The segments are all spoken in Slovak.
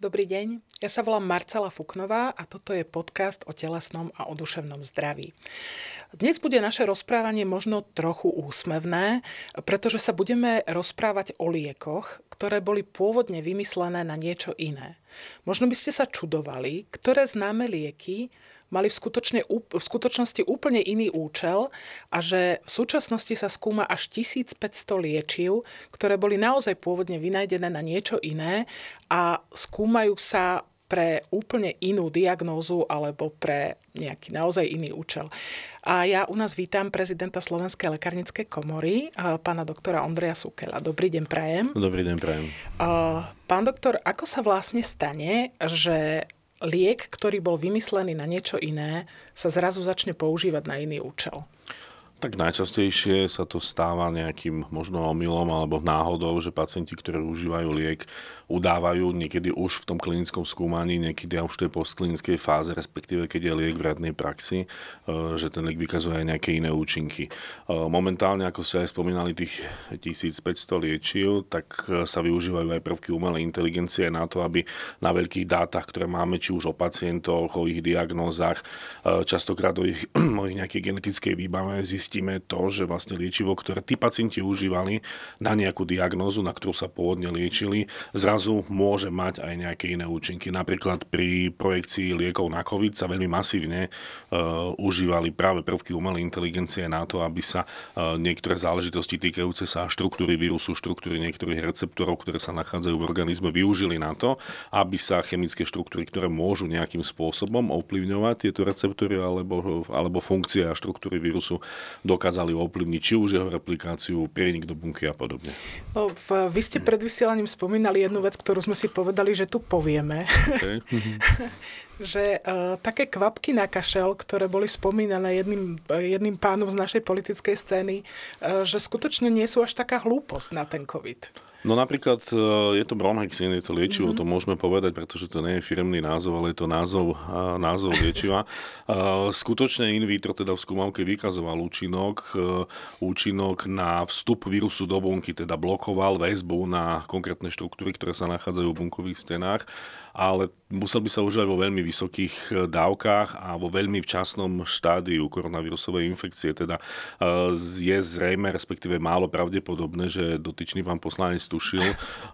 Dobrý deň, ja sa volám Marcela Fuknová a toto je podcast o telesnom a o duševnom zdraví. Dnes bude naše rozprávanie možno trochu úsmevné, pretože sa budeme rozprávať o liekoch, ktoré boli pôvodne vymyslené na niečo iné. Možno by ste sa čudovali, ktoré známe lieky mali v, skutočne, v skutočnosti úplne iný účel a že v súčasnosti sa skúma až 1500 liečiv, ktoré boli naozaj pôvodne vynajdené na niečo iné a skúmajú sa pre úplne inú diagnózu alebo pre nejaký naozaj iný účel. A ja u nás vítam prezidenta Slovenskej lekárnickej komory, pána doktora Ondreja Sukela. Dobrý deň, prajem. Dobrý deň, prajem. Pán doktor, ako sa vlastne stane, že liek, ktorý bol vymyslený na niečo iné, sa zrazu začne používať na iný účel. Tak najčastejšie sa to stáva nejakým možno omylom alebo náhodou, že pacienti, ktorí užívajú liek, udávajú niekedy už v tom klinickom skúmaní, niekedy už v tej postklinickej fáze, respektíve keď je liek v radnej praxi, e, že ten liek vykazuje aj nejaké iné účinky. E, momentálne, ako ste aj spomínali, tých 1500 liečiv, tak e, sa využívajú aj prvky umelej inteligencie na to, aby na veľkých dátach, ktoré máme, či už o pacientoch, o ich diagnózach, častokrát o ich, o ich nejakej genetickej výbave, zistíme to, že vlastne liečivo, ktoré tí pacienti užívali na nejakú diagnózu, na ktorú sa pôvodne liečili, zrazu môže mať aj nejaké iné účinky. Napríklad pri projekcii liekov na COVID sa veľmi masívne uh, užívali práve prvky umelej inteligencie na to, aby sa uh, niektoré záležitosti týkajúce sa štruktúry vírusu, štruktúry niektorých receptorov, ktoré sa nachádzajú v organizme, využili na to, aby sa chemické štruktúry, ktoré môžu nejakým spôsobom ovplyvňovať tieto receptory alebo, alebo funkcie a štruktúry vírusu, dokázali ovplyvniť či už jeho replikáciu, prienik do bunky a podobne. No, v, vy ste pred vysielaním spomínali jednu vec, ktorú sme si povedali, že tu povieme. Okay. že uh, také kvapky na kašel, ktoré boli spomínané jedným, jedným pánom z našej politickej scény, uh, že skutočne nie sú až taká hlúposť na ten COVID. No napríklad e, je to Bromhexin, je to liečivo, mm-hmm. to môžeme povedať, pretože to nie je firmný názov, ale je to názov, názov liečiva. Skutočne in vitro, teda v skúmavke vykazoval účinok, e, účinok na vstup vírusu do bunky, teda blokoval väzbu na konkrétne štruktúry, ktoré sa nachádzajú v bunkových stenách ale musel by sa užívať vo veľmi vysokých e, dávkach a vo veľmi včasnom štádiu koronavírusovej infekcie. Teda e, je zrejme, respektíve málo pravdepodobné, že dotyčný pán poslanec tušil,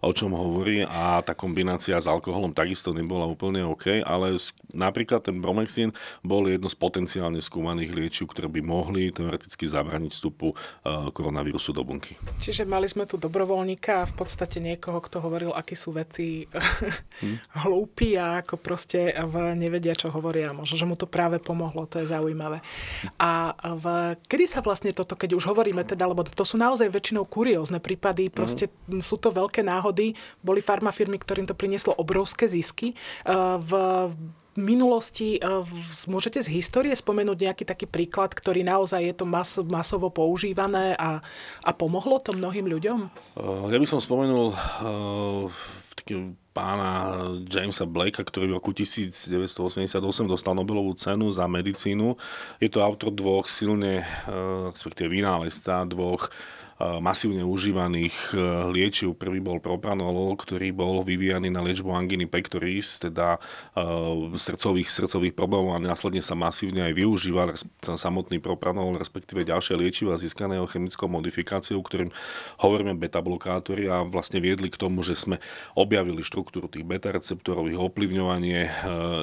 o čom hovorí a tá kombinácia s alkoholom takisto nebola úplne OK, ale napríklad ten bromexín bol jedno z potenciálne skúmaných liečiv, ktoré by mohli teoreticky zabraniť vstupu e, koronavírusu do bunky. Čiže mali sme tu dobrovoľníka a v podstate niekoho, kto hovoril, akí sú veci hm? hlúpi a ako proste v, nevedia, čo hovoria. Možno, že mu to práve pomohlo, to je zaujímavé. A v, kedy sa vlastne toto, keď už hovoríme teda, lebo to sú naozaj väčšinou kuriózne prípady, proste mm. sú to veľké náhody, boli farmafirmy, ktorým to prinieslo obrovské zisky. V, v minulosti môžete z histórie spomenúť nejaký taký príklad, ktorý naozaj je to mas, masovo používané a, a pomohlo to mnohým ľuďom? Ja by som spomenul pána Jamesa Blakea, ktorý v roku 1988 dostal Nobelovú cenu za medicínu. Je to autor dvoch silne, eh, respektíve vynálezca dvoch masívne užívaných eh, liečiv. Prvý bol propranolol, ktorý bol vyvíjaný na liečbu anginy pectoris, teda eh, srdcových, srdcových problémov a následne sa masívne aj využíval samotný propranolol, respektíve ďalšie liečiva získané chemickou modifikáciou, ktorým hovoríme beta-blokátory a vlastne viedli k tomu, že sme objavili štruktúru tých beta receptorov, ich ovplyvňovanie,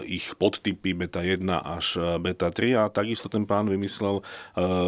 ich podtypy beta 1 až beta 3 a takisto ten pán vymyslel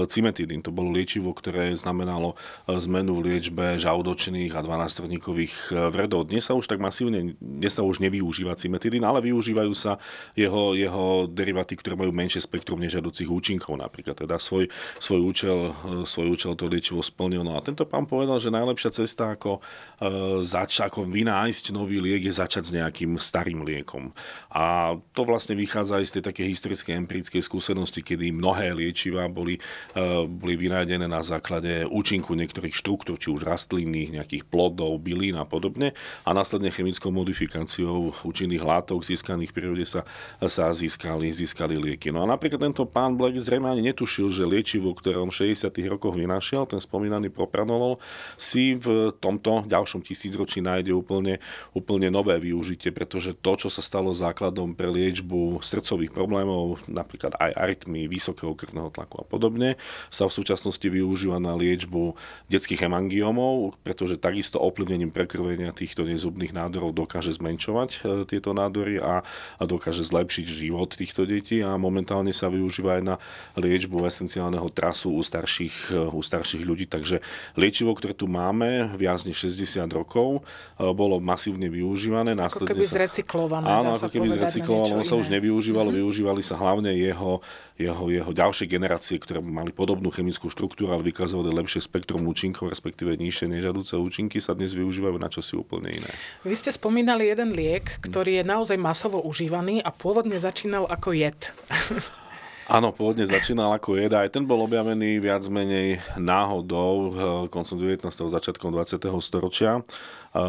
cimetidín. To bolo liečivo, ktoré znamenalo zmenu v liečbe žalúdočných a 12-rodníkových e, vredov. Dnes sa už tak masívne, dnes sa už nevyužíva cimetidín, ale využívajú sa jeho, jeho derivaty, ktoré majú menšie spektrum nežiaducich účinkov napríklad. Teda svoj, svoj, účel, e, svoj účel to liečivo splnil. No a tento pán povedal, že najlepšia cesta ako, e, zač, ako vynájsť nový liek je začať s nejakým starým liekom. A to vlastne vychádza aj z tej také historickej empirickej skúsenosti, kedy mnohé liečiva boli, e, boli vynájdené na základe účinku niektorých štruktúr, či už rastlinných, nejakých plodov, bylín a podobne a následne chemickou modifikáciou účinných látok získaných v prírode sa, sa získali, získali lieky. No a napríklad tento pán Black zrejme ani netušil, že liečivo, ktoré on v 60. rokoch vynašiel, ten spomínaný propranolol, si v tomto ďalšom tisícročí nájde úplne úplne nové využitie, pretože to, čo sa stalo základom pre liečbu srdcových problémov, napríklad aj arytmy, vysokého krvného tlaku a podobne, sa v súčasnosti využíva na liečbu detských hemangiomov, pretože takisto ovplyvnením prekrvenia týchto nezubných nádorov dokáže zmenšovať e, tieto nádory a, a dokáže zlepšiť život týchto detí a momentálne sa využíva aj na liečbu esenciálneho trasu u starších, e, u starších ľudí. Takže liečivo, ktoré tu máme, viac než 60 rokov, e, bolo masívne využívané. Ako keby sa... zrecyklované. Áno, ako keby zrecyklovalo, ono sa už nevyužívalo, mm-hmm. využívali sa hlavne jeho, jeho, jeho ďalšie generácie, ktoré mali podobnú chemickú štruktúru, ale vykazovali lepšie spektrum účinkov, respektíve nižšie nežadúce účinky, sa dnes využívajú na čosi úplne iné. Vy ste spomínali jeden liek, ktorý je naozaj masovo užívaný a pôvodne začínal ako jed. Áno, pôvodne začínal ako jeda. Aj ten bol objavený viac menej náhodou eh, koncom 19. začiatkom 20. storočia. Eh,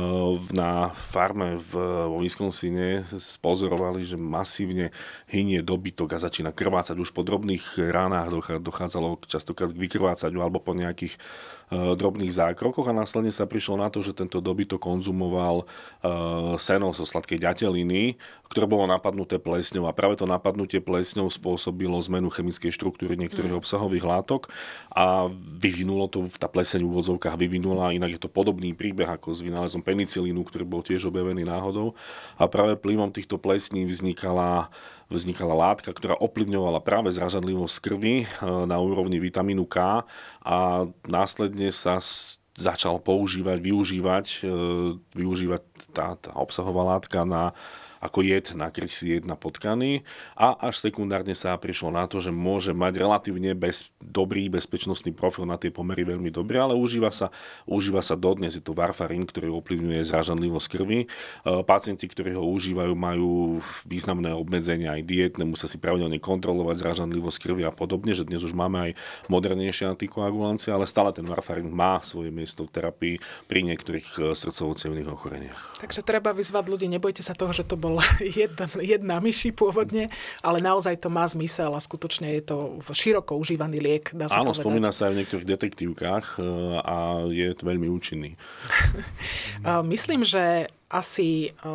na farme v, vo Wisconsine spozorovali, že masívne hynie dobytok a začína krvácať. Už po drobných ránach dochádzalo častokrát k vykrvácaniu alebo po nejakých Eh, drobných zákrokoch a následne sa prišlo na to, že tento dobytok konzumoval eh, seno zo sladkej ďateliny, ktoré bolo napadnuté plesňou a práve to napadnutie plesňou spôsobilo zmenu chemickej štruktúry niektorých mm. obsahových látok a vyvinulo to, tá pleseň v úvodzovkách vyvinula, inak je to podobný príbeh ako s vynálezom penicilínu, ktorý bol tiež objavený náhodou a práve plivom týchto plesní vznikala vznikala látka, ktorá ovplyvňovala práve zražadlivosť krvi eh, na úrovni vitamínu K a následne sa začal používať, využívať, eh, využívať tá, tá obsahová látka na ako jed na krysy, jed na potkany a až sekundárne sa prišlo na to, že môže mať relatívne bez, dobrý bezpečnostný profil na tie pomery veľmi dobrý, ale užíva sa, užíva sa dodnes. Je to varfarín, ktorý ovplyvňuje zrážanlivosť krvi. E, pacienti, ktorí ho užívajú, majú významné obmedzenia aj dietné, musia si pravidelne kontrolovať zrážanlivosť krvi a podobne, že dnes už máme aj modernejšie antikoagulancie, ale stále ten varfarín má svoje miesto v terapii pri niektorých e, srdcovo ochoreniach. Takže treba vyzvať ľudí, nebojte sa toho, že to bol jedna, jedna myši pôvodne, ale naozaj to má zmysel a skutočne je to široko užívaný liek, dá sa Áno, povedať. spomína sa aj v niektorých detektívkach e, a je veľmi účinný. Myslím, že asi e,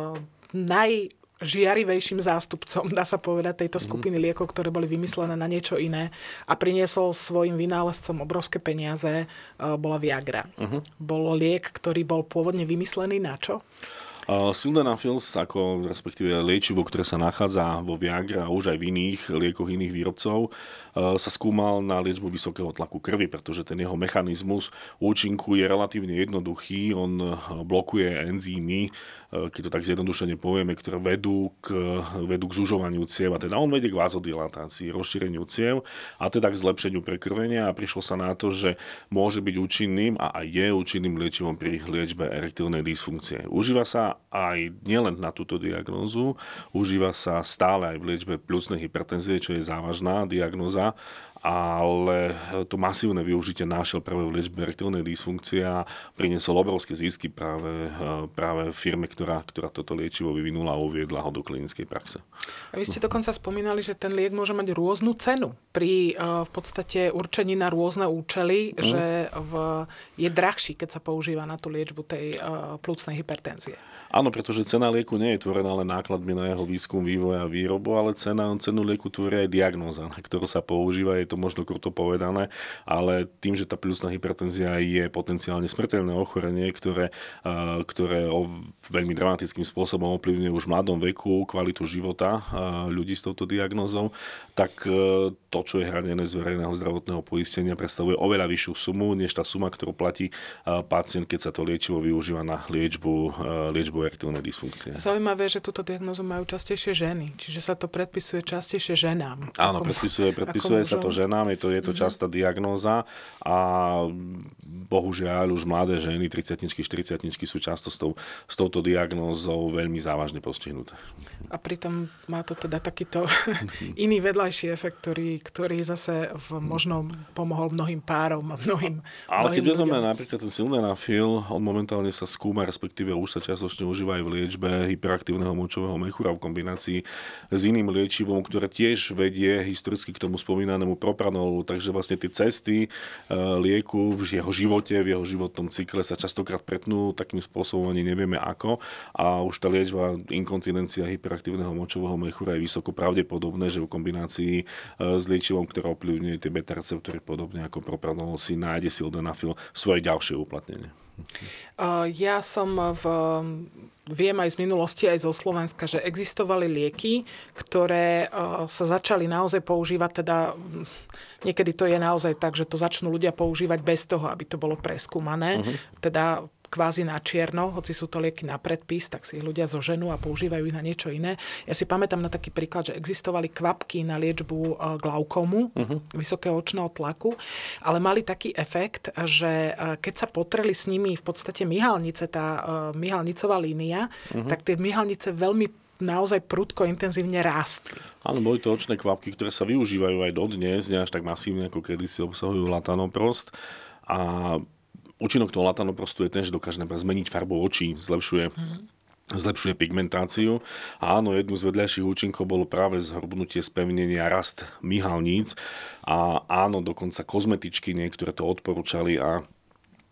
naj žiarivejším zástupcom, dá sa povedať, tejto mhm. skupiny liekov, ktoré boli vymyslené na niečo iné a priniesol svojim vynálezcom obrovské peniaze, e, bola Viagra. Uh-huh. Bol liek, ktorý bol pôvodne vymyslený na čo? Uh, Sildenafils, ako respektíve liečivo, ktoré sa nachádza vo Viagra a už aj v iných liekoch iných výrobcov, uh, sa skúmal na liečbu vysokého tlaku krvi, pretože ten jeho mechanizmus účinku je relatívne jednoduchý. On blokuje enzymy, keď to tak zjednodušene povieme, ktoré vedú k, vedú k zužovaniu ciev. A teda on vedie k vazodilatácii, rozšíreniu ciev a teda k zlepšeniu prekrvenia a prišlo sa na to, že môže byť účinným a aj je účinným liečivom pri liečbe erektilnej dysfunkcie. Užíva sa aj nielen na túto diagnózu, užíva sa stále aj v liečbe pľucnej hypertenzie, čo je závažná diagnóza ale to masívne využitie našiel práve v liečbe erektilnej dysfunkcie a priniesol obrovské zisky práve, práve firme, ktorá, ktorá toto liečivo vyvinula a uviedla ho do klinickej praxe. A vy ste dokonca spomínali, že ten liek môže mať rôznu cenu pri v podstate určení na rôzne účely, mm. že v, je drahší, keď sa používa na tú liečbu tej plúcnej hypertenzie. Áno, pretože cena lieku nie je tvorená len nákladmi na jeho výskum, vývoj a výrobu, ale cena, cenu lieku tvorí aj diagnóza, na ktorú sa používa. Je to možno kruto povedané, ale tým, že tá plusná hypertenzia je potenciálne smrteľné ochorenie, ktoré, ktoré veľmi dramatickým spôsobom ovplyvňuje už v mladom veku kvalitu života ľudí s touto diagnózou, tak e, to, čo je hranené z verejného zdravotného poistenia, predstavuje oveľa vyššiu sumu, než tá suma, ktorú platí pacient, keď sa to liečivo využíva na liečbu, liečbu erektilnej dysfunkcie. Zaujímavé, že túto diagnozu majú častejšie ženy, čiže sa to predpisuje častejšie ženám. Áno, ako, predpisuje, predpisuje sa to ženám ženám, je to, je to mm-hmm. častá diagnóza a bohužiaľ už mladé ženy, 30 40 sú často s, tou, s touto diagnózou veľmi závažne postihnuté. A pritom má to teda takýto iný vedľajší efekt, ktorý, ktorý zase v, možno pomohol mnohým párom a mnohým Ale keď vezmeme napríklad ten sildenafil, on momentálne sa skúma, respektíve už sa časočne používa aj v liečbe hyperaktívneho močového mechúra v kombinácii s iným liečivom, ktoré tiež vedie historicky k tomu spomínanému propranolu. Takže vlastne tie cesty e, lieku v jeho živote, v jeho životnom cykle sa častokrát pretnú takým spôsobom, ani nevieme ako. A už tá liečba inkontinencia hyperaktívneho močového mechúra je vysoko pravdepodobné, že v kombinácii e, s liečivom, ktoré ovplyvňuje tie beta receptory podobne ako propranolol, si nájde sildenafil svoje ďalšie uplatnenie. Ja som v, viem aj z minulosti, aj zo Slovenska, že existovali lieky, ktoré sa začali naozaj používať, teda niekedy to je naozaj tak, že to začnú ľudia používať bez toho, aby to bolo preskúmané. Uh-huh. Teda kvázi na čierno, hoci sú to lieky na predpis, tak si ich ľudia zoženú a používajú ich na niečo iné. Ja si pamätám na taký príklad, že existovali kvapky na liečbu e, glaukomu, uh-huh. vysokého očného tlaku, ale mali taký efekt, že e, keď sa potreli s nimi v podstate myhalnice, tá e, myhalnicová línia, uh-huh. tak tie myhalnice veľmi naozaj prudko, intenzívne rástli. Áno, boli to očné kvapky, ktoré sa využívajú aj dodnes, nie až tak masívne, ako kedysi obsahujú latanoprost. A Účinok toho latanoprostu je ten, že dokáže zmeniť farbu očí, zlepšuje mm zlepšuje pigmentáciu. A áno, jednu z vedľajších účinkov bolo práve zhrubnutie, spevnenia, rast myhalníc. A áno, dokonca kozmetičky niektoré to odporúčali a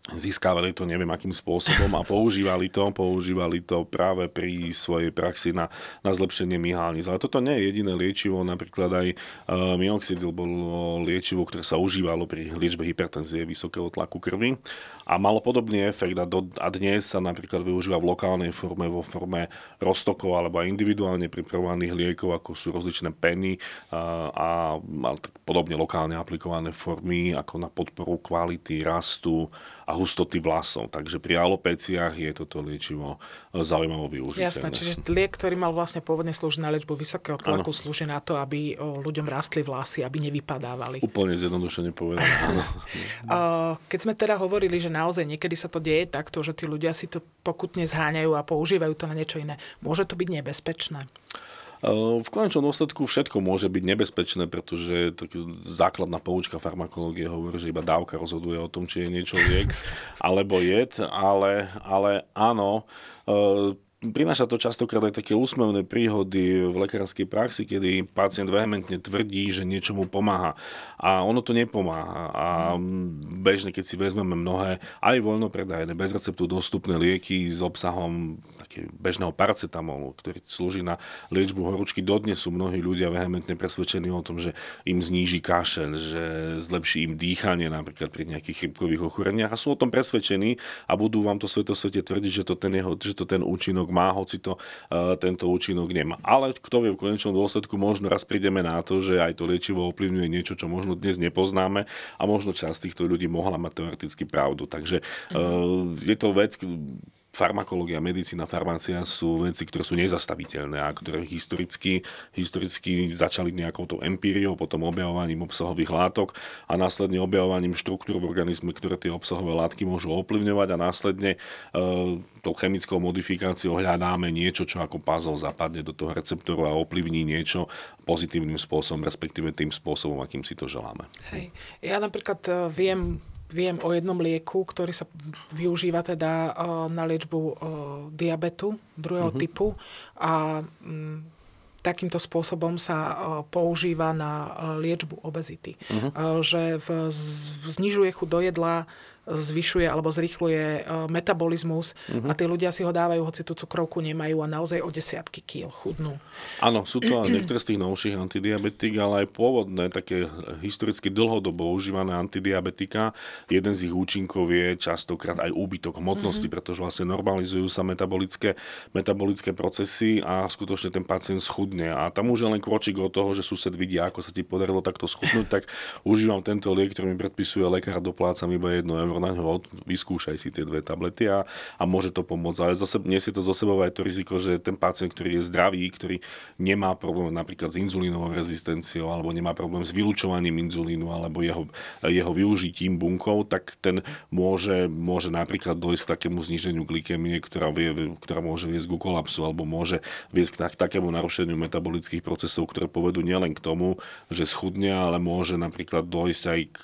získavali to neviem akým spôsobom a používali to, používali to práve pri svojej praxi na, na zlepšenie myhalníc. Ale toto nie je jediné liečivo, napríklad aj uh, mioxidil bolo liečivo, ktoré sa užívalo pri liečbe hypertenzie vysokého tlaku krvi a malo podobný efekt a, do, a dnes sa napríklad využíva v lokálnej forme, vo forme roztokov alebo aj individuálne pripravovaných liekov, ako sú rozličné peny uh, a, a tak podobne lokálne aplikované formy ako na podporu kvality, rastu a hustoty vlasov. Takže pri alopeciách je toto liečivo e, zaujímavo využiteľné. Jasné, čiže liek, ktorý mal vlastne pôvodne slúžiť na liečbu vysokého tlaku, ano. slúži na to, aby ľuďom rastli vlasy, aby nevypadávali. Úplne zjednodušene povedané, áno. Keď sme teda hovorili, že naozaj niekedy sa to deje takto, že tí ľudia si to pokutne zháňajú a používajú to na niečo iné, môže to byť nebezpečné? V konečnom dôsledku všetko môže byť nebezpečné, pretože základná poučka farmakológie hovorí, že iba dávka rozhoduje o tom, či je niečo liek alebo jed, ale, ale áno, Prináša to častokrát aj také úsmevné príhody v lekárskej praxi, kedy pacient vehementne tvrdí, že niečo mu pomáha. A ono to nepomáha. A bežne, keď si vezmeme mnohé aj voľnopredajné, bez receptu dostupné lieky s obsahom také bežného paracetamolu, ktorý slúži na liečbu horúčky, dodnes sú mnohí ľudia vehementne presvedčení o tom, že im zníži kašel, že zlepší im dýchanie napríklad pri nejakých chrypkových ochoreniach a sú o tom presvedčení a budú vám to svetosvete tvrdiť, že to ten, jeho, že to ten účinok má, hoci to uh, tento účinok nemá. Ale kto vie, v konečnom dôsledku možno raz prídeme na to, že aj to liečivo ovplyvňuje niečo, čo možno dnes nepoznáme a možno časť týchto ľudí mohla mať teoreticky pravdu. Takže uh, je to vec, farmakológia, medicína, farmácia sú veci, ktoré sú nezastaviteľné a ktoré historicky, historicky začali nejakou tou empíriou, potom objavovaním obsahových látok a následne objavovaním štruktúr v organizme, ktoré tie obsahové látky môžu ovplyvňovať a následne e, tou chemickou modifikáciou hľadáme niečo, čo ako puzzle zapadne do toho receptoru a ovplyvní niečo pozitívnym spôsobom, respektíve tým spôsobom, akým si to želáme. Hej. Ja napríklad e, viem Viem o jednom lieku, ktorý sa využíva teda na liečbu diabetu druhého uh-huh. typu a mm, takýmto spôsobom sa používa na liečbu obezity. Uh-huh. Že v, znižuje chuť do jedla, zvyšuje alebo zrýchluje e, metabolizmus uh-huh. a tí ľudia si ho dávajú, hoci tú cukrovku nemajú a naozaj o desiatky kýl chudnú. Áno, sú to niektoré z tých novších antidiabetik, ale aj pôvodné, také historicky dlhodobo užívané antidiabetika. Jeden z ich účinkov je častokrát aj úbytok hmotnosti, uh-huh. pretože vlastne normalizujú sa metabolické, metabolické procesy a skutočne ten pacient schudne. A tam už je len kročík od toho, že sused vidí, ako sa ti podarilo takto schudnúť, tak užívam tento liek, ktorý mi predpisuje lekár doplácam iba 1 euro na ňo, vyskúšaj si tie dve tablety a, a môže to pomôcť. Ale zase nesie to zo sebou aj to riziko, že ten pacient, ktorý je zdravý, ktorý nemá problém napríklad s inzulínovou rezistenciou alebo nemá problém s vylúčovaním inzulínu alebo jeho, jeho využitím bunkov, tak ten môže, môže napríklad dojsť k takému zníženiu glykemie, ktorá, vie, ktorá môže viesť ku kolapsu alebo môže viesť k takému narušeniu metabolických procesov, ktoré povedú nielen k tomu, že schudne, ale môže napríklad dojsť aj k,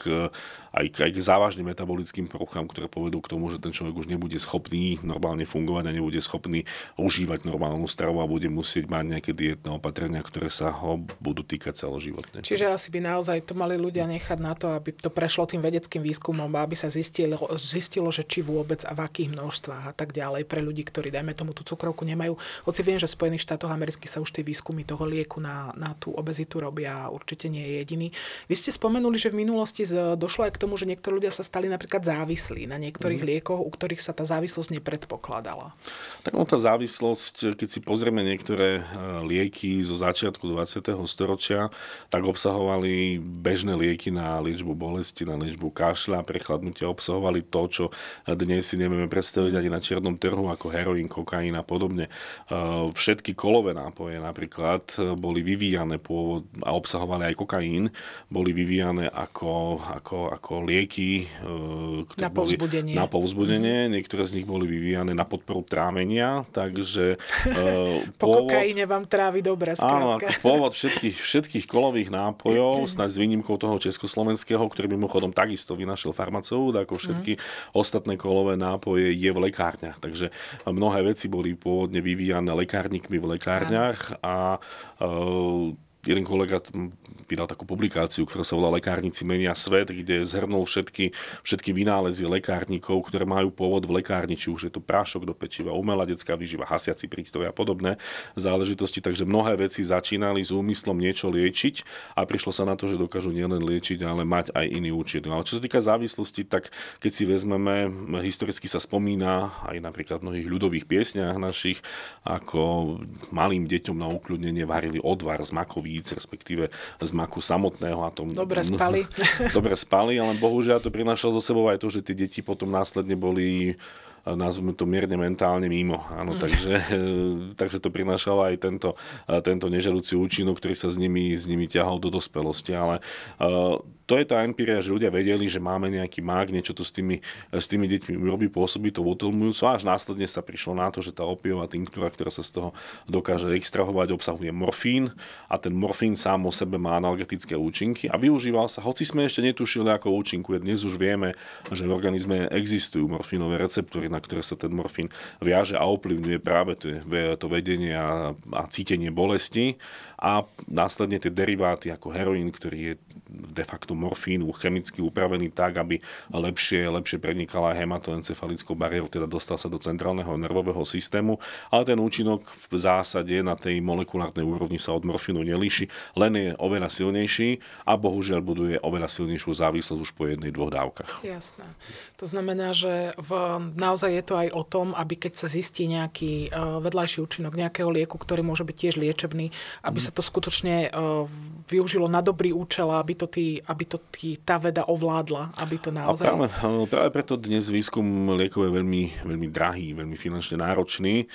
aj k, aj k závažným metabolickým metabolickým poruchám, ktoré povedú k tomu, že ten človek už nebude schopný normálne fungovať a nebude schopný užívať normálnu stravu a bude musieť mať nejaké dietné opatrenia, ktoré sa ho budú týkať celoživotne. Čiže asi by naozaj to mali ľudia nechať na to, aby to prešlo tým vedeckým výskumom a aby sa zistilo, zistilo, že či vôbec a v akých množstvách a tak ďalej pre ľudí, ktorí, dajme tomu, tú cukrovku nemajú. Hoci viem, že v Spojených štátoch amerických sa už tie výskumy toho lieku na, na tú obezitu robia a určite nie je jediný. Vy ste spomenuli, že v minulosti došlo aj k tomu, že niektorí ľudia sa stali napríklad závislí na niektorých mm. liekoch, u ktorých sa tá závislosť nepredpokladala. Tak on tá závislosť, keď si pozrieme niektoré e, lieky zo začiatku 20. storočia, tak obsahovali bežné lieky na liečbu bolesti, na liečbu kašľa, prechladnutia, obsahovali to, čo dnes si nevieme predstaviť ani na čiernom trhu, ako heroín, kokain a podobne. E, všetky kolové nápoje napríklad boli vyvíjane pôvod a obsahovali aj kokain, boli vyvíjane ako, ako, ako lieky e, na povzbudenie. na povzbudenie. Niektoré z nich boli vyvíjane na podporu trávenia, takže e, po pôvod, kokaine vám trávi dobre, skrátka. Áno, pôvod všetkých, všetkých kolových nápojov, snáď s výnimkou toho československého, ktorý mimochodom takisto vynašiel farmaceut, ako všetky mm. ostatné kolové nápoje, je v lekárniach. Takže mnohé veci boli pôvodne vyvíjane lekárnikmi v lekárniach a uh, jeden kolega vydal takú publikáciu, ktorá sa volá Lekárnici menia svet, kde zhrnul všetky, všetky vynálezy lekárnikov, ktoré majú pôvod v lekárni, či už je to prášok do pečiva, umelá detská výživa, hasiaci prístroj a podobné záležitosti. Takže mnohé veci začínali s úmyslom niečo liečiť a prišlo sa na to, že dokážu nielen liečiť, ale mať aj iný účinok. Ale čo sa týka závislosti, tak keď si vezmeme, historicky sa spomína aj napríklad v mnohých ľudových piesniach našich, ako malým deťom na ukľudnenie varili odvar z makový víc, respektíve z maku samotného. A tom, dobre spali. dobre spali, ale bohužiaľ to prinášalo zo sebou aj to, že tie deti potom následne boli nazvime to mierne mentálne mimo. Áno, mm. takže, takže to prinášalo aj tento, tento nežerúci účinok, ktorý sa s nimi, s nimi ťahal do dospelosti. Ale to je tá empiria, že ľudia vedeli, že máme nejaký mák, niečo to s tými, s tými deťmi robí, pôsobí to utlmujúco, až následne sa prišlo na to, že tá opiová tinktúra, ktorá sa z toho dokáže extrahovať, obsahuje morfín a ten morfín sám o sebe má analgetické účinky a využíval sa, hoci sme ešte netušili, ako účinkuje. Dnes už vieme, že v organizme existujú morfínové receptory, na ktoré sa ten morfín viaže a ovplyvňuje práve to, vedenie a, a cítenie bolesti a následne tie deriváty ako heroín, ktorý je de facto morfínu chemicky upravený tak, aby lepšie, lepšie prenikala hematoencefalickou bariérou, teda dostal sa do centrálneho nervového systému, ale ten účinok v zásade na tej molekulárnej úrovni sa od morfínu nelíši, len je oveľa silnejší a bohužiaľ buduje oveľa silnejšiu závislosť už po jednej, dvoch dávkach. Jasné. To znamená, že v, naozaj je to aj o tom, aby keď sa zistí nejaký uh, vedľajší účinok nejakého lieku, ktorý môže byť tiež liečebný, aby mm. sa to skutočne uh, využilo na dobrý účel, aby to tí aby to tí, tá veda ovládla, aby to naozaj... A práve, práve preto dnes výskum liekov je veľmi, veľmi drahý, veľmi finančne náročný.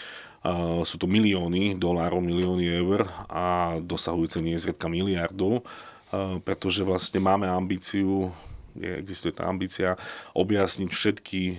Uh, sú to milióny dolárov, milióny eur a dosahujúce nezriedka miliardov, uh, pretože vlastne máme ambíciu je, existuje tá ambícia objasniť všetky uh,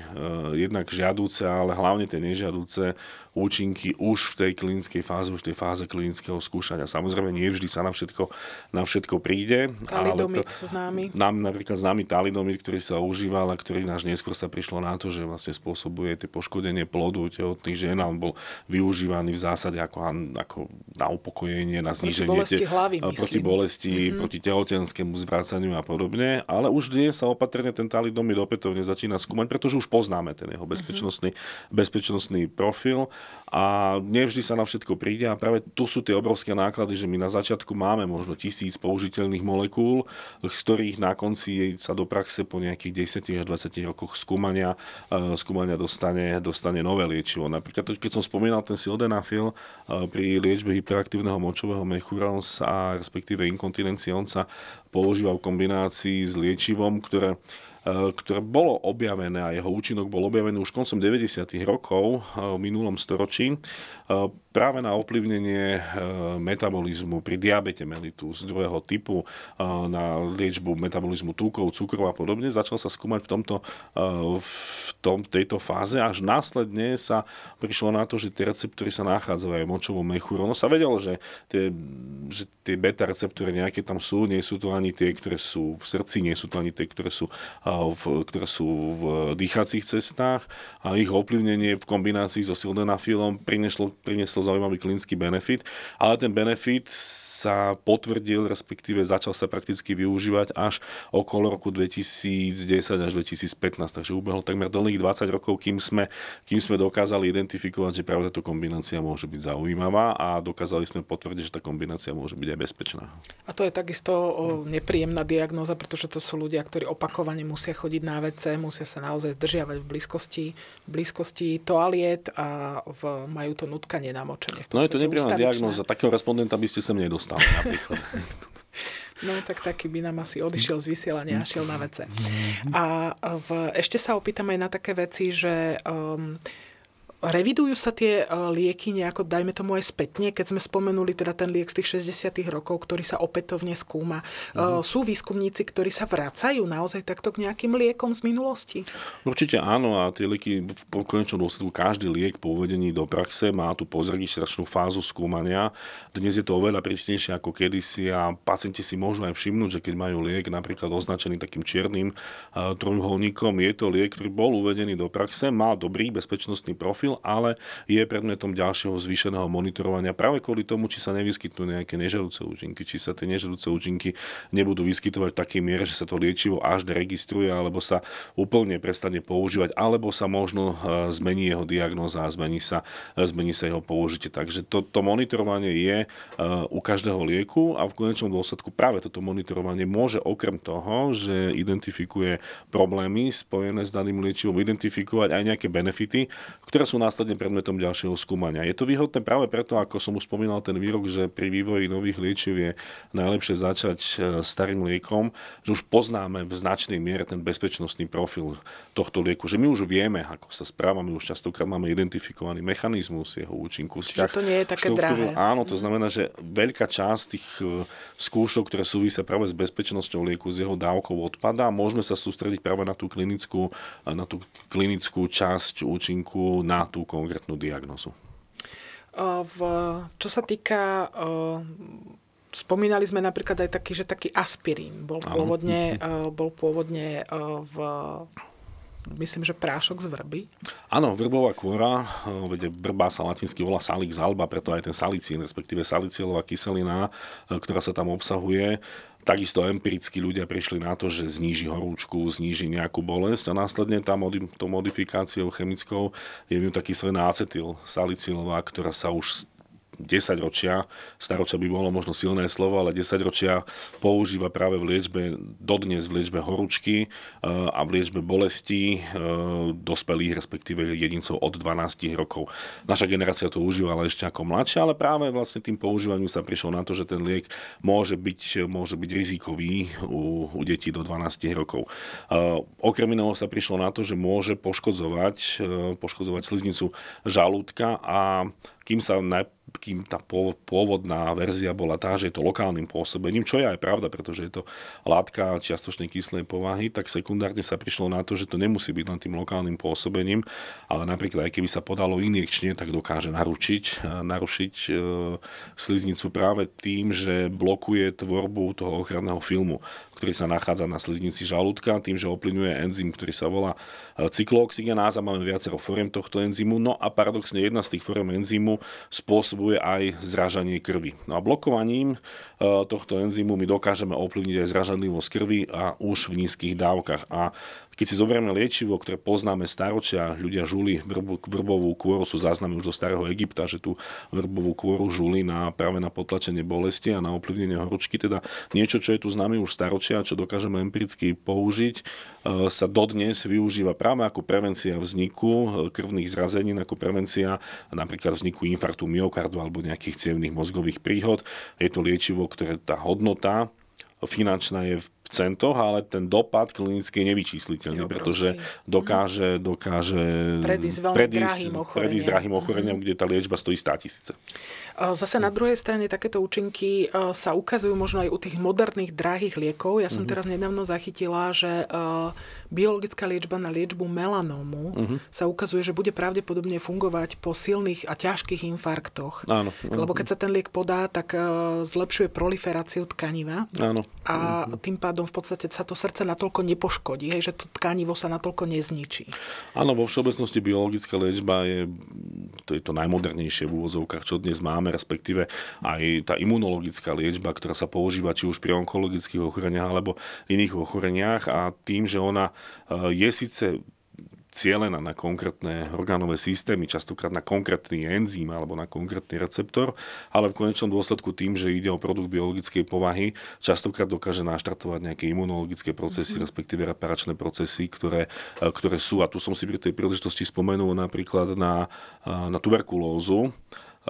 jednak žiadúce, ale hlavne tie nežiadúce účinky už v tej klinickej fáze, už v tej fáze klinického skúšania. Samozrejme, nie vždy sa na všetko, na všetko príde. Talidomid ale známy. Nám napríklad známy talidomid, ktorý sa užíval a ktorý náš neskôr sa prišlo na to, že vlastne spôsobuje tie poškodenie plodu tehotných žien a on bol využívaný v zásade ako, ako na upokojenie, na zníženie. Proti bolesti hlavy, myslím. Proti bolesti, mm-hmm. proti tehotenskému zvracaniu a podobne. Ale už dnes sa opatrne ten talidomid opätovne začína skúmať, pretože už poznáme ten jeho bezpečnostný, mm-hmm. bezpečnostný profil a nevždy sa na všetko príde a práve tu sú tie obrovské náklady, že my na začiatku máme možno tisíc použiteľných molekúl, z ktorých na konci sa do praxe po nejakých 10 až 20 rokoch skúmania, e, skúmania dostane, dostane nové liečivo. Napríklad, keď som spomínal ten sildenafil e, pri liečbe hyperaktívneho močového mechúra, a respektíve inkontinencie, on sa používa v kombinácii s liečivom, ktoré Eh, ktoré bolo objavené a jeho účinok bol objavený už koncom 90. rokov eh, v minulom storočí práve na ovplyvnenie metabolizmu pri diabete mellitus druhého typu, na liečbu metabolizmu tukov, cukrov a podobne. Začal sa skúmať v, tomto, v tom, tejto fáze, až následne sa prišlo na to, že tie receptory sa nachádzajú aj v močovom mechúru. No sa vedelo, že tie, že tie beta receptory nejaké tam sú, nie sú to ani tie, ktoré sú v srdci, nie sú to ani tie, ktoré sú ktoré sú v dýchacích cestách a ich ovplyvnenie v kombinácii so sildenafilom prinieslo, prinieslo zaujímavý klinický benefit, ale ten benefit sa potvrdil, respektíve začal sa prakticky využívať až okolo roku 2010 až 2015, takže ubehlo takmer dlhých 20 rokov, kým sme, kým sme dokázali identifikovať, že práve táto kombinácia môže byť zaujímavá a dokázali sme potvrdiť, že tá kombinácia môže byť aj bezpečná. A to je takisto nepríjemná diagnóza, pretože to sú ľudia, ktorí opakovane musia chodiť na WC, musia sa naozaj zdržiavať v blízkosti, blízkosti toaliet a v, majú to nutkanie namočenie. no je to nepríjemná diagnóza, takého respondenta by ste sem nedostali napríklad. No tak taký by nám asi odišiel z vysielania a šiel na vece. A v, ešte sa opýtam aj na také veci, že um, Revidujú sa tie e, lieky nejako, dajme tomu aj spätne, keď sme spomenuli teda ten liek z tých 60 rokov, ktorý sa opätovne skúma. Uh-huh. Sú výskumníci, ktorí sa vracajú naozaj takto k nejakým liekom z minulosti? Určite áno a tie lieky v konečnom dôsledku každý liek po uvedení do praxe má tú pozregistračnú fázu skúmania. Dnes je to oveľa prísnejšie ako kedysi a pacienti si môžu aj všimnúť, že keď majú liek napríklad označený takým čiernym uh, trojuholníkom, je to liek, ktorý bol uvedený do praxe, má dobrý bezpečnostný profil, zmenil, ale je predmetom ďalšieho zvýšeného monitorovania práve kvôli tomu, či sa nevyskytnú nejaké nežadúce účinky, či sa tie nežadúce účinky nebudú vyskytovať v takej miere, že sa to liečivo až deregistruje, alebo sa úplne prestane používať, alebo sa možno e, zmení jeho diagnóza a zmení sa, e, zmení sa jeho použitie. Takže to, to monitorovanie je e, u každého lieku a v konečnom dôsledku práve toto monitorovanie môže okrem toho, že identifikuje problémy spojené s daným liečivom, identifikovať aj nejaké benefity, ktoré sú následne predmetom ďalšieho skúmania. Je to výhodné práve preto, ako som už spomínal ten výrok, že pri vývoji nových liečiv je najlepšie začať e, starým liekom, že už poznáme v značnej miere ten bezpečnostný profil tohto lieku, že my už vieme, ako sa správa, my už častokrát máme identifikovaný mechanizmus jeho účinku. Čiže to nie je také štruktúru. drahé. Áno, to znamená, že veľká časť tých e, skúšok, ktoré súvisia práve s bezpečnosťou lieku, s jeho dávkou odpadá. Môžeme sa sústrediť práve na tú klinickú, na tú klinickú časť účinku, na tú konkrétnu diagnozu? V, čo sa týka Spomínali sme napríklad aj taký, že taký aspirín bol pôvodne, bol pôvodne v myslím, že prášok z vrby. Áno, vrbová kôra, vede vrba sa latinsky volá salix alba, preto aj ten salicín, respektíve salicielová kyselina, ktorá sa tam obsahuje, Takisto empiricky ľudia prišli na to, že zníži horúčku, zníži nejakú bolesť a následne tá modi- to modifikáciou chemickou je v ňu taký kyseliná acetyl salicylová, ktorá sa už 10 ročia, staročia by bolo možno silné slovo, ale 10 ročia používa práve v liečbe, dodnes v liečbe horúčky eh, a v liečbe bolesti eh, dospelých, respektíve jedincov od 12 rokov. Naša generácia to užívala ešte ako mladšia, ale práve vlastne tým používaním sa prišlo na to, že ten liek môže byť, môže byť rizikový u, u detí do 12 rokov. Eh, okrem iného sa prišlo na to, že môže poškodzovať, poškodzovať sliznicu žalúdka a kým sa najprv kým tá pôvodná verzia bola tá, že je to lokálnym pôsobením, čo je aj pravda, pretože je to látka čiastočnej kyslej povahy, tak sekundárne sa prišlo na to, že to nemusí byť len tým lokálnym pôsobením, ale napríklad aj keby sa podalo injekčne, tak dokáže naručiť, eh, narušiť e, sliznicu práve tým, že blokuje tvorbu toho ochranného filmu ktorý sa nachádza na sliznici žalúdka, tým, že oplyňuje enzym, ktorý sa volá e, cyklooxygenáza. Máme viacero foriem tohto enzymu. No a paradoxne jedna z tých foriem enzymu spôsobuje aj zražanie krvi. No a blokovaním e, tohto enzymu my dokážeme ovplyvniť aj zražanlivosť krvi a už v nízkych dávkach. A keď si zoberieme liečivo, ktoré poznáme staročia, ľudia žuli vrbu, vrbovú kôru, sú záznamy už do starého Egypta, že tú vrbovú kôru žuli na, práve na potlačenie bolesti a na ovplyvnenie horúčky, teda niečo, čo je tu známe už staročia, čo dokážeme empiricky použiť, e, sa dodnes využíva práve ako prevencia vzniku e, krvných zrazenín, ako prevencia napríklad vzniku infarktu myokardu alebo nejakých cievných mozgových príhod. Je to liečivo, ktoré tá hodnota finančná je centoch, ale ten dopad klinicky je nevyčísliteľný, pretože dokáže, dokáže predísť, predísť, drahým ochoreniam, predísť drahým ochoreniam mm-hmm. kde tá liečba stojí 100 tisíce. Zase na druhej strane takéto účinky sa ukazujú možno aj u tých moderných drahých liekov. Ja som mm-hmm. teraz nedávno zachytila, že biologická liečba na liečbu melanómu mm-hmm. sa ukazuje, že bude pravdepodobne fungovať po silných a ťažkých infarktoch. Áno, áno. Lebo keď sa ten liek podá, tak zlepšuje proliferáciu tkaniva áno. a tým pádom pádom v podstate sa to srdce natoľko nepoškodí, hej, že to tkanivo sa natoľko nezničí. Áno, vo všeobecnosti biologická liečba je to, je to najmodernejšie v úvozovkách, čo dnes máme, respektíve aj tá imunologická liečba, ktorá sa používa či už pri onkologických ochoreniach alebo iných ochoreniach a tým, že ona e, je síce cielená na konkrétne orgánové systémy, častokrát na konkrétny enzym alebo na konkrétny receptor, ale v konečnom dôsledku tým, že ide o produkt biologickej povahy, častokrát dokáže naštartovať nejaké imunologické procesy, mm-hmm. respektíve reparačné procesy, ktoré, e, ktoré sú. A tu som si pri tej príležitosti spomenul napríklad na, e, na tuberkulózu,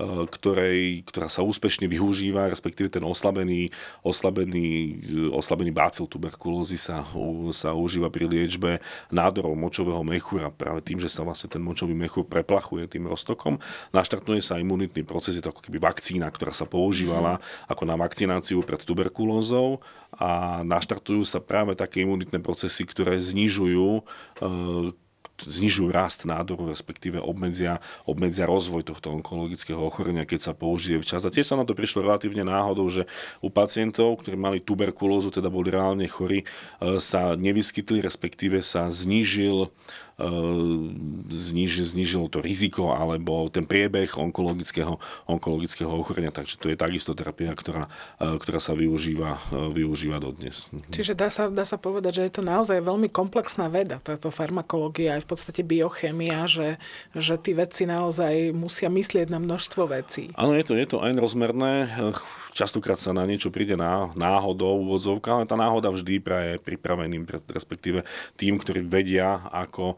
ktorej, ktorá sa úspešne využíva, respektíve ten oslabený, oslabený, eh, oslabený bácil tuberkulózy sa, sa užíva pri liečbe nádorov močového mechúra. Práve tým, že sa vlastne ten močový mechúr preplachuje tým roztokom, naštartuje sa imunitný proces, je to ako keby vakcína, ktorá sa používala mm. ako na vakcináciu pred tuberkulózou a naštartujú sa práve také imunitné procesy, ktoré znižujú e, znižujú rast nádoru, respektíve obmedzia, obmedzia rozvoj tohto onkologického ochorenia, keď sa použije včas. A tiež sa na to prišlo relatívne náhodou, že u pacientov, ktorí mali tuberkulózu, teda boli reálne chorí, e, sa nevyskytli, respektíve sa znížil zniž, znižilo to riziko alebo ten priebeh onkologického, onkologického ochorenia. Takže to je takisto terapia, ktorá, e, ktorá sa využíva, e, využíva dodnes. Čiže dá sa, dá sa povedať, že je to naozaj veľmi komplexná veda, táto farmakológia, aj v podstate biochémia, že, že tí vedci naozaj musia myslieť na množstvo vecí. Áno, je to, je to aj rozmerné častokrát sa na niečo príde ná, náhodou, úvodzovka, ale tá náhoda vždy praje pripraveným, respektíve tým, ktorí vedia, ako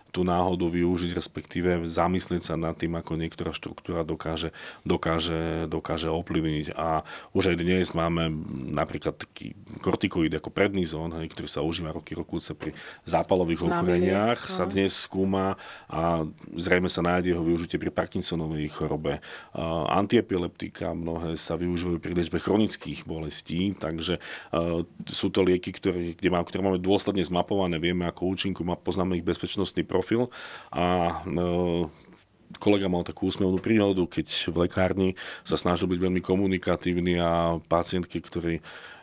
tú náhodu využiť, respektíve zamyslieť sa nad tým, ako niektorá štruktúra dokáže, dokáže, dokáže ovplyvniť. A už aj dnes máme napríklad taký kortikoid ako prednizón, ktorý sa užíva roky rokúce pri zápalových ochoreniach, no. sa dnes skúma a zrejme sa nájde jeho využitie pri Parkinsonovej chorobe. Antiepileptika mnohé sa využívajú pri liečbe chronických bolestí, takže sú to lieky, ktoré, kde má, ktoré máme dôsledne zmapované, vieme ako účinku, poznáme ich bezpečnostný profil profil a e, kolega mal takú úsmevnú príhodu, keď v lekárni sa snažil byť veľmi komunikatívny a pacientky, ktorí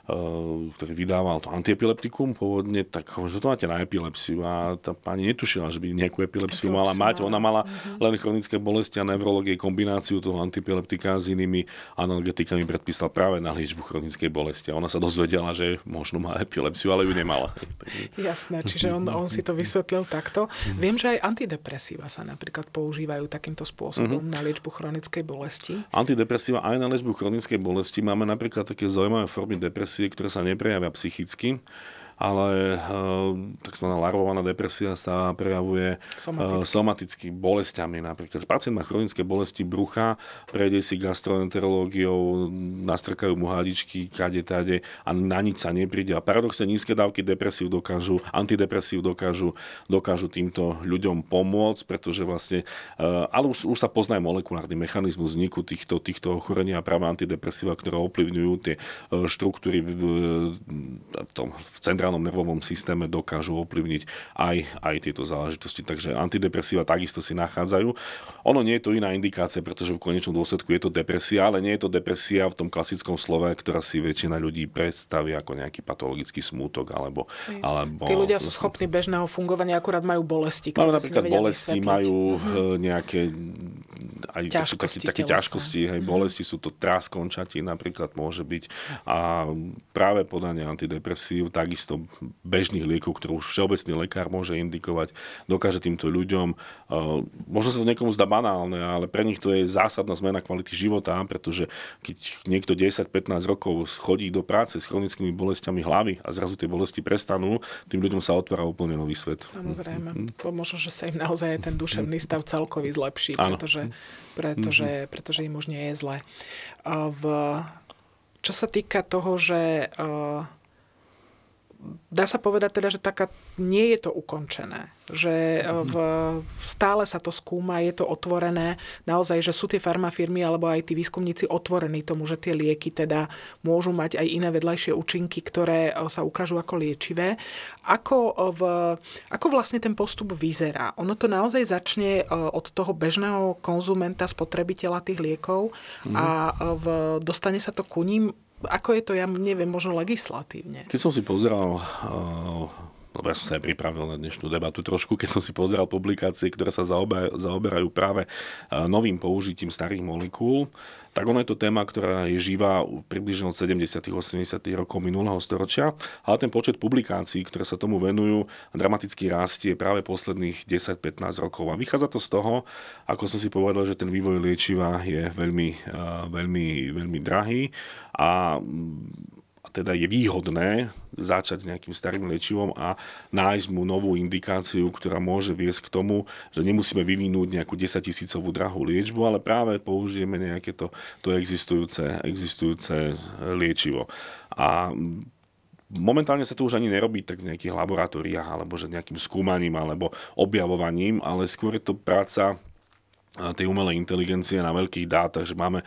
ktorý vydával to antiepileptikum pôvodne, tak že to máte na epilepsiu a tá pani netušila, že by nejakú epilepsiu mala mať. Ona mala uh-huh. len chronické bolesti a neurologie kombináciu toho antiepileptika s inými analgetikami predpísal práve na liečbu chronickej bolesti. A ona sa dozvedela, že možno má epilepsiu, ale ju nemala. Jasné, čiže on, on si to vysvetlil takto. Viem, že aj antidepresíva sa napríklad používajú takýmto spôsobom uh-huh. na liečbu chronickej bolesti. Antidepresíva aj na liečbu chronickej bolesti. Máme napríklad také zaujímavé formy depresie, depresie, ktoré sa neprejavia psychicky, ale eh, tzv. larvovaná depresia sa prejavuje eh, somaticky, somaticky bolestiami. Napríklad pacient má chronické bolesti brucha, prejde si gastroenterológiou, nastrkajú mu hadičky, kade, tade a na nič sa nepríde. A paradoxne nízke dávky depresív dokážu, antidepresív dokážu, dokážu týmto ľuďom pomôcť, pretože vlastne, eh, ale už, už sa poznaje molekulárny mechanizmus vzniku týchto, týchto ochorení a práve antidepresíva, ktoré ovplyvňujú tie štruktúry v, v, tom, v centrálnom centrálnom nervovom systéme dokážu ovplyvniť aj, aj tieto záležitosti. Takže antidepresíva takisto si nachádzajú. Ono nie je to iná indikácia, pretože v konečnom dôsledku je to depresia, ale nie je to depresia v tom klasickom slove, ktorá si väčšina ľudí predstaví ako nejaký patologický smútok. Alebo, alebo... Tí ľudia sú schopní bežného fungovania, akurát majú bolesti. Majú napríklad bolesti, vysvetliť. majú uh-huh. nejaké aj ťažkosti, také, také ťažkosti, hej, uh-huh. bolesti sú to trás končatí napríklad môže byť a práve podanie antidepresív takisto bežných liekov, ktorú už všeobecný lekár môže indikovať, dokáže týmto ľuďom, možno sa to niekomu zdá banálne, ale pre nich to je zásadná zmena kvality života, pretože keď niekto 10-15 rokov chodí do práce s chronickými bolestiami hlavy a zrazu tie bolesti prestanú, tým ľuďom sa otvára úplne nový svet. Samozrejme. Možno, že sa im naozaj ten duševný stav celkový zlepší, pretože, pretože, mm-hmm. pretože im už nie je zle. V, čo sa týka toho, že dá sa povedať teda, že taká, nie je to ukončené. Že e, v, stále sa to skúma, je to otvorené. Naozaj, že sú tie farmafirmy alebo aj tí výskumníci otvorení tomu, že tie lieky teda môžu mať aj iné vedľajšie účinky, ktoré e, sa ukážu ako liečivé. Ako, e, v, ako vlastne ten postup vyzerá? Ono to naozaj začne od toho bežného konzumenta, spotrebiteľa tých liekov a v, dostane sa to ku ním ako je to, ja neviem, možno legislatívne? Keď som si pozeral uh lebo ja som sa aj pripravil na dnešnú debatu trošku, keď som si pozeral publikácie, ktoré sa zaoberajú práve novým použitím starých molekúl, tak ono je to téma, ktorá je živá približne od 70. 80. rokov minulého storočia, ale ten počet publikácií, ktoré sa tomu venujú, dramaticky rastie práve posledných 10-15 rokov. A vychádza to z toho, ako som si povedal, že ten vývoj liečiva je veľmi, veľmi, veľmi drahý a teda je výhodné začať nejakým starým liečivom a nájsť mu novú indikáciu, ktorá môže viesť k tomu, že nemusíme vyvinúť nejakú 10 tisícovú drahú liečbu, ale práve použijeme nejaké to, to existujúce, existujúce liečivo. A Momentálne sa to už ani nerobí tak v nejakých laboratóriách alebo že nejakým skúmaním alebo objavovaním, ale skôr je to práca tej umelej inteligencie na veľkých dátach, že máme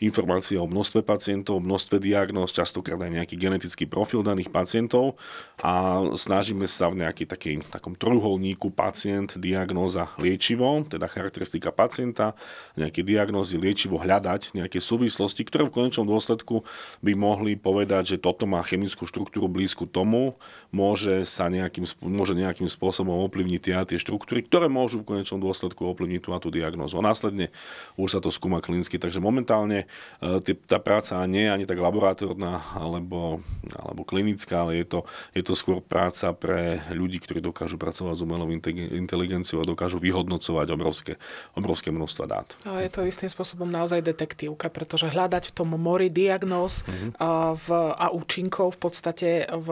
informácie o množstve pacientov, množstve diagnóz, častokrát aj nejaký genetický profil daných pacientov a snažíme sa v nejaký taký, takom trojuholníku pacient, diagnóza, liečivo, teda charakteristika pacienta, nejaké diagnózy, liečivo hľadať, nejaké súvislosti, ktoré v konečnom dôsledku by mohli povedať, že toto má chemickú štruktúru blízku tomu, môže sa nejakým, môže nejakým spôsobom ovplyvniť tie, tie štruktúry, ktoré môžu v konečnom dôsledku ovplyvniť tú a tú diagnózu. A následne už sa to skúma klinicky, takže momentálne tá práca nie je ani tak laboratórna alebo, alebo klinická, ale je to, je to skôr práca pre ľudí, ktorí dokážu pracovať s umelou inteligenciou a dokážu vyhodnocovať obrovské, obrovské množstva dát. A je to istým spôsobom naozaj detektívka, pretože hľadať v tom mori diagnóz uh-huh. a, v, a účinkov v podstate v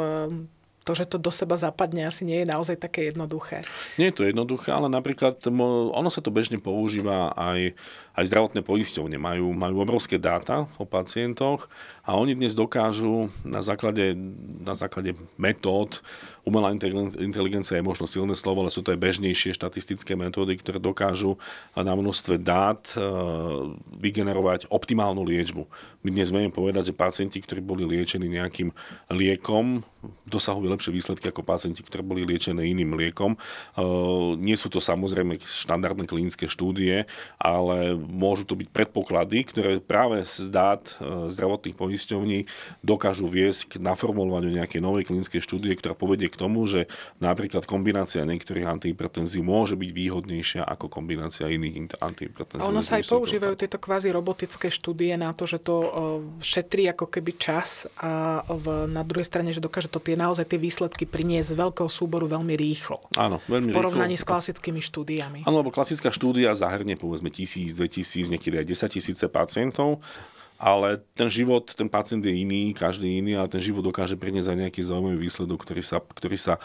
to, že to do seba zapadne, asi nie je naozaj také jednoduché. Nie je to jednoduché, ale napríklad ono sa to bežne používa aj, aj zdravotné poisťovne. Majú, majú obrovské dáta o pacientoch a oni dnes dokážu na základe, na základe metód, umelá inteligencia je možno silné slovo, ale sú to aj bežnejšie štatistické metódy, ktoré dokážu na množstve dát e, vygenerovať optimálnu liečbu. My dnes vieme povedať, že pacienti, ktorí boli liečení nejakým liekom, dosahujú lepšie výsledky ako pacienti, ktorí boli liečené iným liekom. E, nie sú to samozrejme štandardné klinické štúdie, ale môžu to byť predpoklady, ktoré práve z dát e, zdravotných poisťovní dokážu viesť k naformulovaniu nejakej novej klinickej štúdie, ktorá povedie k tomu, že napríklad kombinácia niektorých antihypertenzí môže byť výhodnejšia ako kombinácia iných antihypertenzí. A ono sa aj používajú tieto kvázi robotické štúdie na to, že to e, šetrí ako keby čas a v, na druhej strane, že dokáže to tie naozaj tie výsledky priniesť z veľkého súboru veľmi rýchlo. Áno, veľmi V porovnaní rýchlo. s klasickými štúdiami. Áno, lebo klasická štúdia zahrnie povedzme tisíc, dve tisíc, niekedy aj 10 tisíce pacientov ale ten život, ten pacient je iný, každý iný a ten život dokáže priniesť aj nejaký zaujímavý výsledok, ktorý sa, ktorý sa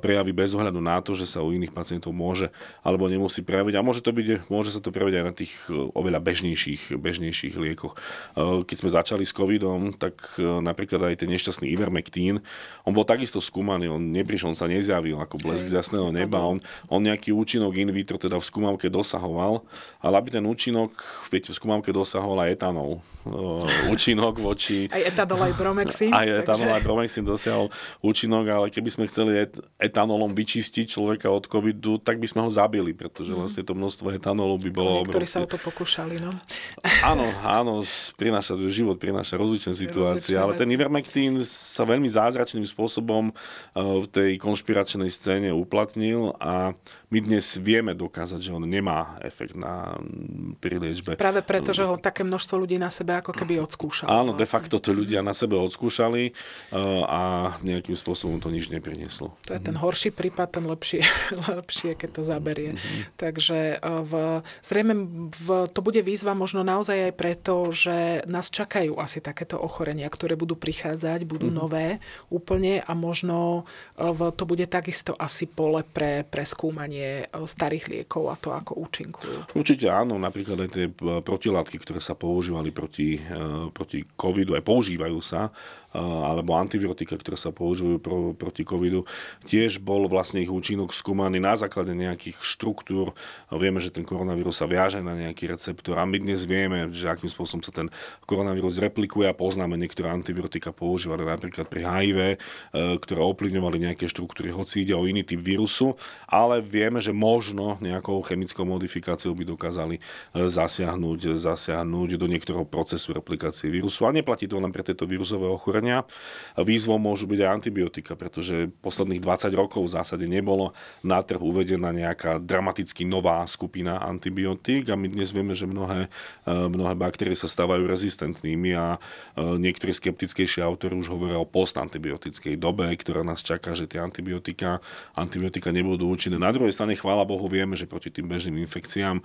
prejaví bez ohľadu na to, že sa u iných pacientov môže alebo nemusí prejaviť. A môže, to byť, môže sa to prejaviť aj na tých e, oveľa bežnejších, bežnejších liekoch. E, keď sme začali s covidom, tak e, napríklad aj ten nešťastný Ivermectin, on bol takisto skúmaný, on neprišiel, on sa nezjavil ako blesk z jasného neba, on, on nejaký účinok in vitro teda v skúmavke dosahoval, ale aby ten účinok, viete, v skúmavke dosahoval aj etanol účinok voči... Aj etanol, aj bromexin. Aj etanol, aj bromexin dosiahol účinok, ale keby sme chceli et- etanolom vyčistiť človeka od covidu, tak by sme ho zabili, pretože mm. vlastne to množstvo etanolu by bolo Niektorí sa o to pokúšali, no. Áno, áno, prináša život, prináša rozličné situácie, rozličné ale veci. ten Ivermectin sa veľmi zázračným spôsobom eh, v tej konšpiračnej scéne uplatnil a my dnes vieme dokázať, že on nemá efekt na, pri liečbe. Práve preto, že ho také množstvo ľudí na sebe ako keby odskúšalo. Áno, vlastne. de facto to ľudia na sebe odskúšali uh, a nejakým spôsobom to nič neprinieslo. To je ten horší prípad, ten lepšie, lepšie keď to zaberie. Mm-hmm. Takže uh, v, zrejme v, to bude výzva možno naozaj aj preto, že nás čakajú asi takéto ochorenia, ktoré budú prichádzať, budú mm-hmm. nové úplne a možno uh, v, to bude takisto asi pole pre, pre skúmanie skúmanie e, starých liekov a to, ako účinkujú. Určite áno, napríklad aj tie e, protilátky, ktoré sa používali proti, e, proti covidu, aj používajú sa, alebo antibiotika, ktoré sa používajú pro, proti covidu, tiež bol vlastne ich účinok skúmaný na základe nejakých štruktúr. Vieme, že ten koronavírus sa viaže na nejaký receptor a my dnes vieme, že akým spôsobom sa ten koronavírus replikuje a poznáme niektoré antibiotika používané napríklad pri HIV, ktoré ovplyvňovali nejaké štruktúry, hoci ide o iný typ vírusu, ale vieme, vieme, že možno nejakou chemickou modifikáciou by dokázali e, zasiahnuť, zasiahnuť do niektorého procesu replikácie vírusu. A neplatí to len pre tieto vírusové ochorenia. Výzvom môžu byť aj antibiotika, pretože posledných 20 rokov v zásade nebolo na trh uvedená nejaká dramaticky nová skupina antibiotík a my dnes vieme, že mnohé, e, mnohé baktérie sa stávajú rezistentnými a e, niektorí skeptickejší autori už hovoria o postantibiotickej dobe, ktorá nás čaká, že tie antibiotika, antibiotika nebudú účinné. Na druhej strane, chvála Bohu, vieme, že proti tým bežným infekciám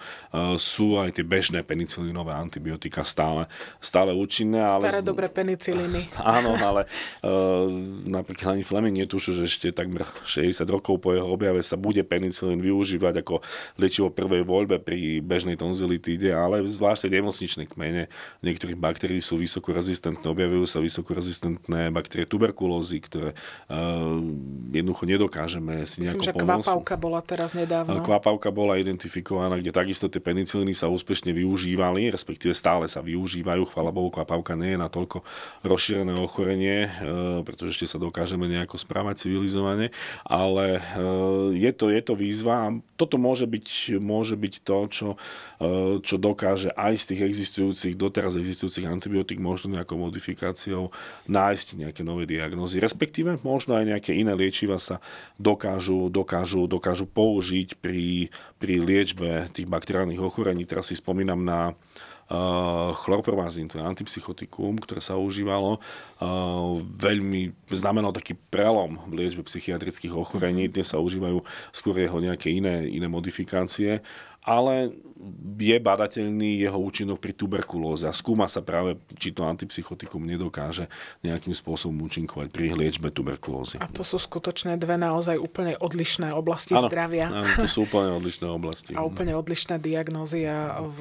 sú aj tie bežné penicilínové antibiotika stále, stále účinné. Ale... Staré dobré penicilíny. Áno, ale uh, napríklad ani Fleming netušil, že ešte takmer 60 rokov po jeho objave sa bude penicilín využívať ako liečivo prvej voľbe pri bežnej tonzilitíde, ale zvlášť nemocničné kmene niektorých baktérií sú vysoko rezistentné, objavujú sa vysoko rezistentné baktérie tuberkulózy, ktoré uh, jednoducho nedokážeme si nejako Myslím, že kvapavka bola teraz nedávno. Kvapavka bola identifikovaná, kde takisto tie penicilíny sa úspešne využívali, respektíve stále sa využívajú. Chvala Bohu, kvapavka nie je natoľko rozšírené ochorenie, e, pretože ešte sa dokážeme nejako správať civilizovane, ale e, je to, je to výzva a toto môže byť, môže byť to, čo, e, čo dokáže aj z tých existujúcich, doteraz existujúcich antibiotík možno nejakou modifikáciou nájsť nejaké nové diagnózy, respektíve možno aj nejaké iné liečiva sa dokážu, dokážu, dokážu použiť pri, pri liečbe tých bakteriálnych ochorení. Teraz si spomínam na uh, chlorpromazín, to je antipsychotikum, ktoré sa užívalo. Uh, veľmi znamenal taký prelom v liečbe psychiatrických ochorení. Dnes sa užívajú skôr jeho nejaké iné, iné modifikácie ale je badateľný jeho účinok pri tuberkulóze a skúma sa práve, či to antipsychotikum nedokáže nejakým spôsobom účinkovať pri liečbe tuberkulózy. A to sú skutočné dve naozaj úplne odlišné oblasti ano, zdravia. Áno, to sú úplne odlišné oblasti. A úplne odlišné diagnózy a v,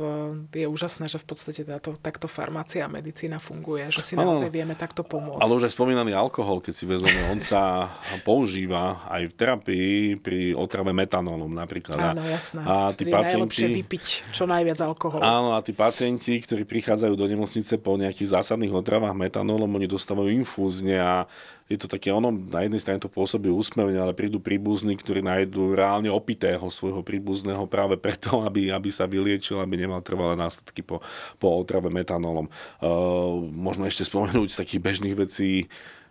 je úžasné, že v podstate táto, takto farmácia a medicína funguje, že si ano, naozaj vieme takto pomôcť. Ale už aj spomínaný alkohol, keď si vezmeme, on sa používa aj v terapii pri otrave metanolom napríklad. Áno, jasné. A tí. Najlepšie vypiť čo najviac alkoholu. Áno, a tí pacienti, ktorí prichádzajú do nemocnice po nejakých zásadných otravách metanolom, oni dostávajú infúzne a je to také ono, na jednej strane to pôsobí úsmevne, ale prídu príbuzní, ktorí nájdú reálne opitého svojho príbuzného práve preto, aby, aby sa vyliečil, aby nemal trvalé následky po, po otrave metanolom. Uh, možno ešte spomenúť z takých bežných vecí,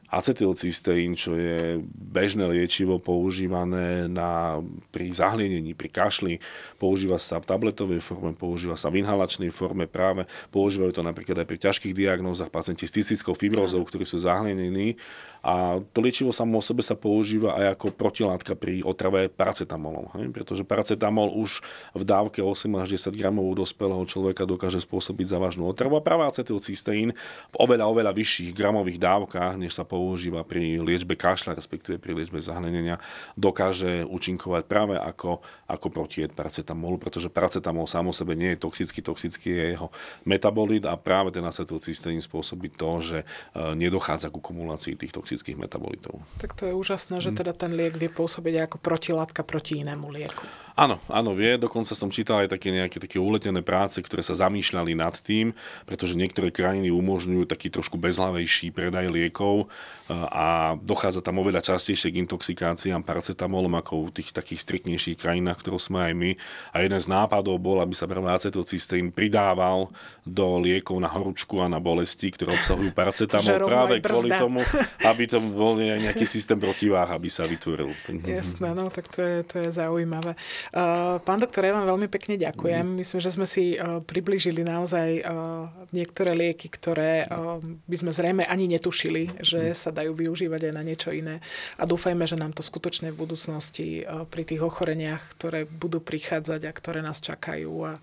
acetylcysteín, čo je bežné liečivo používané na, pri zahlienení, pri kašli. Používa sa v tabletovej forme, používa sa v inhalačnej forme práve. Používajú to napríklad aj pri ťažkých diagnózach pacienti s cystickou fibrózou, ktorí sú zahlienení a to liečivo samo o sebe sa používa aj ako protilátka pri otrave paracetamolom. Hej? Pretože paracetamol už v dávke 8 až 10 gramov u dospelého človeka dokáže spôsobiť závažnú otravu a práve acetylcysteín v oveľa, oveľa vyšších gramových dávkach, než sa používa pri liečbe kašľa, respektíve pri liečbe zahlenenia, dokáže účinkovať práve ako, ako protied paracetamolu, pretože paracetamol sám sebe nie je toxický, toxický je jeho metabolit a práve ten acetylcysteín spôsobí to, že e, nedochádza k kumulácii toxických metabolitov. Tak to je úžasné, že teda ten liek vie pôsobiť ako protilátka proti inému lieku. Áno, áno, vie. Dokonca som čítal aj také nejaké také uletené práce, ktoré sa zamýšľali nad tým, pretože niektoré krajiny umožňujú taký trošku bezhlavejší predaj liekov a dochádza tam oveľa častejšie k intoxikáciám paracetamolom ako v tých takých striktnejších krajinách, ktoré sme aj my. A jeden z nápadov bol, aby sa práve acetylcysteín pridával do liekov na horúčku a na bolesti, ktoré obsahujú paracetamol práve kvôli tomu, aby aby to bol nejaký systém protiváh, aby sa vytvoril. Jasné, no tak to je, to je zaujímavé. Pán doktor, ja vám veľmi pekne ďakujem. Mm. Myslím, že sme si priblížili naozaj niektoré lieky, ktoré by sme zrejme ani netušili, že mm. sa dajú využívať aj na niečo iné. A dúfajme, že nám to skutočne v budúcnosti pri tých ochoreniach, ktoré budú prichádzať a ktoré nás čakajú a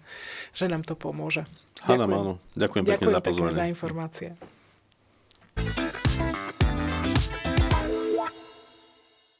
že nám to pomôže. Ďakujem. Áno. Ďakujem pekne Ďakujem za pozornie. za informácie.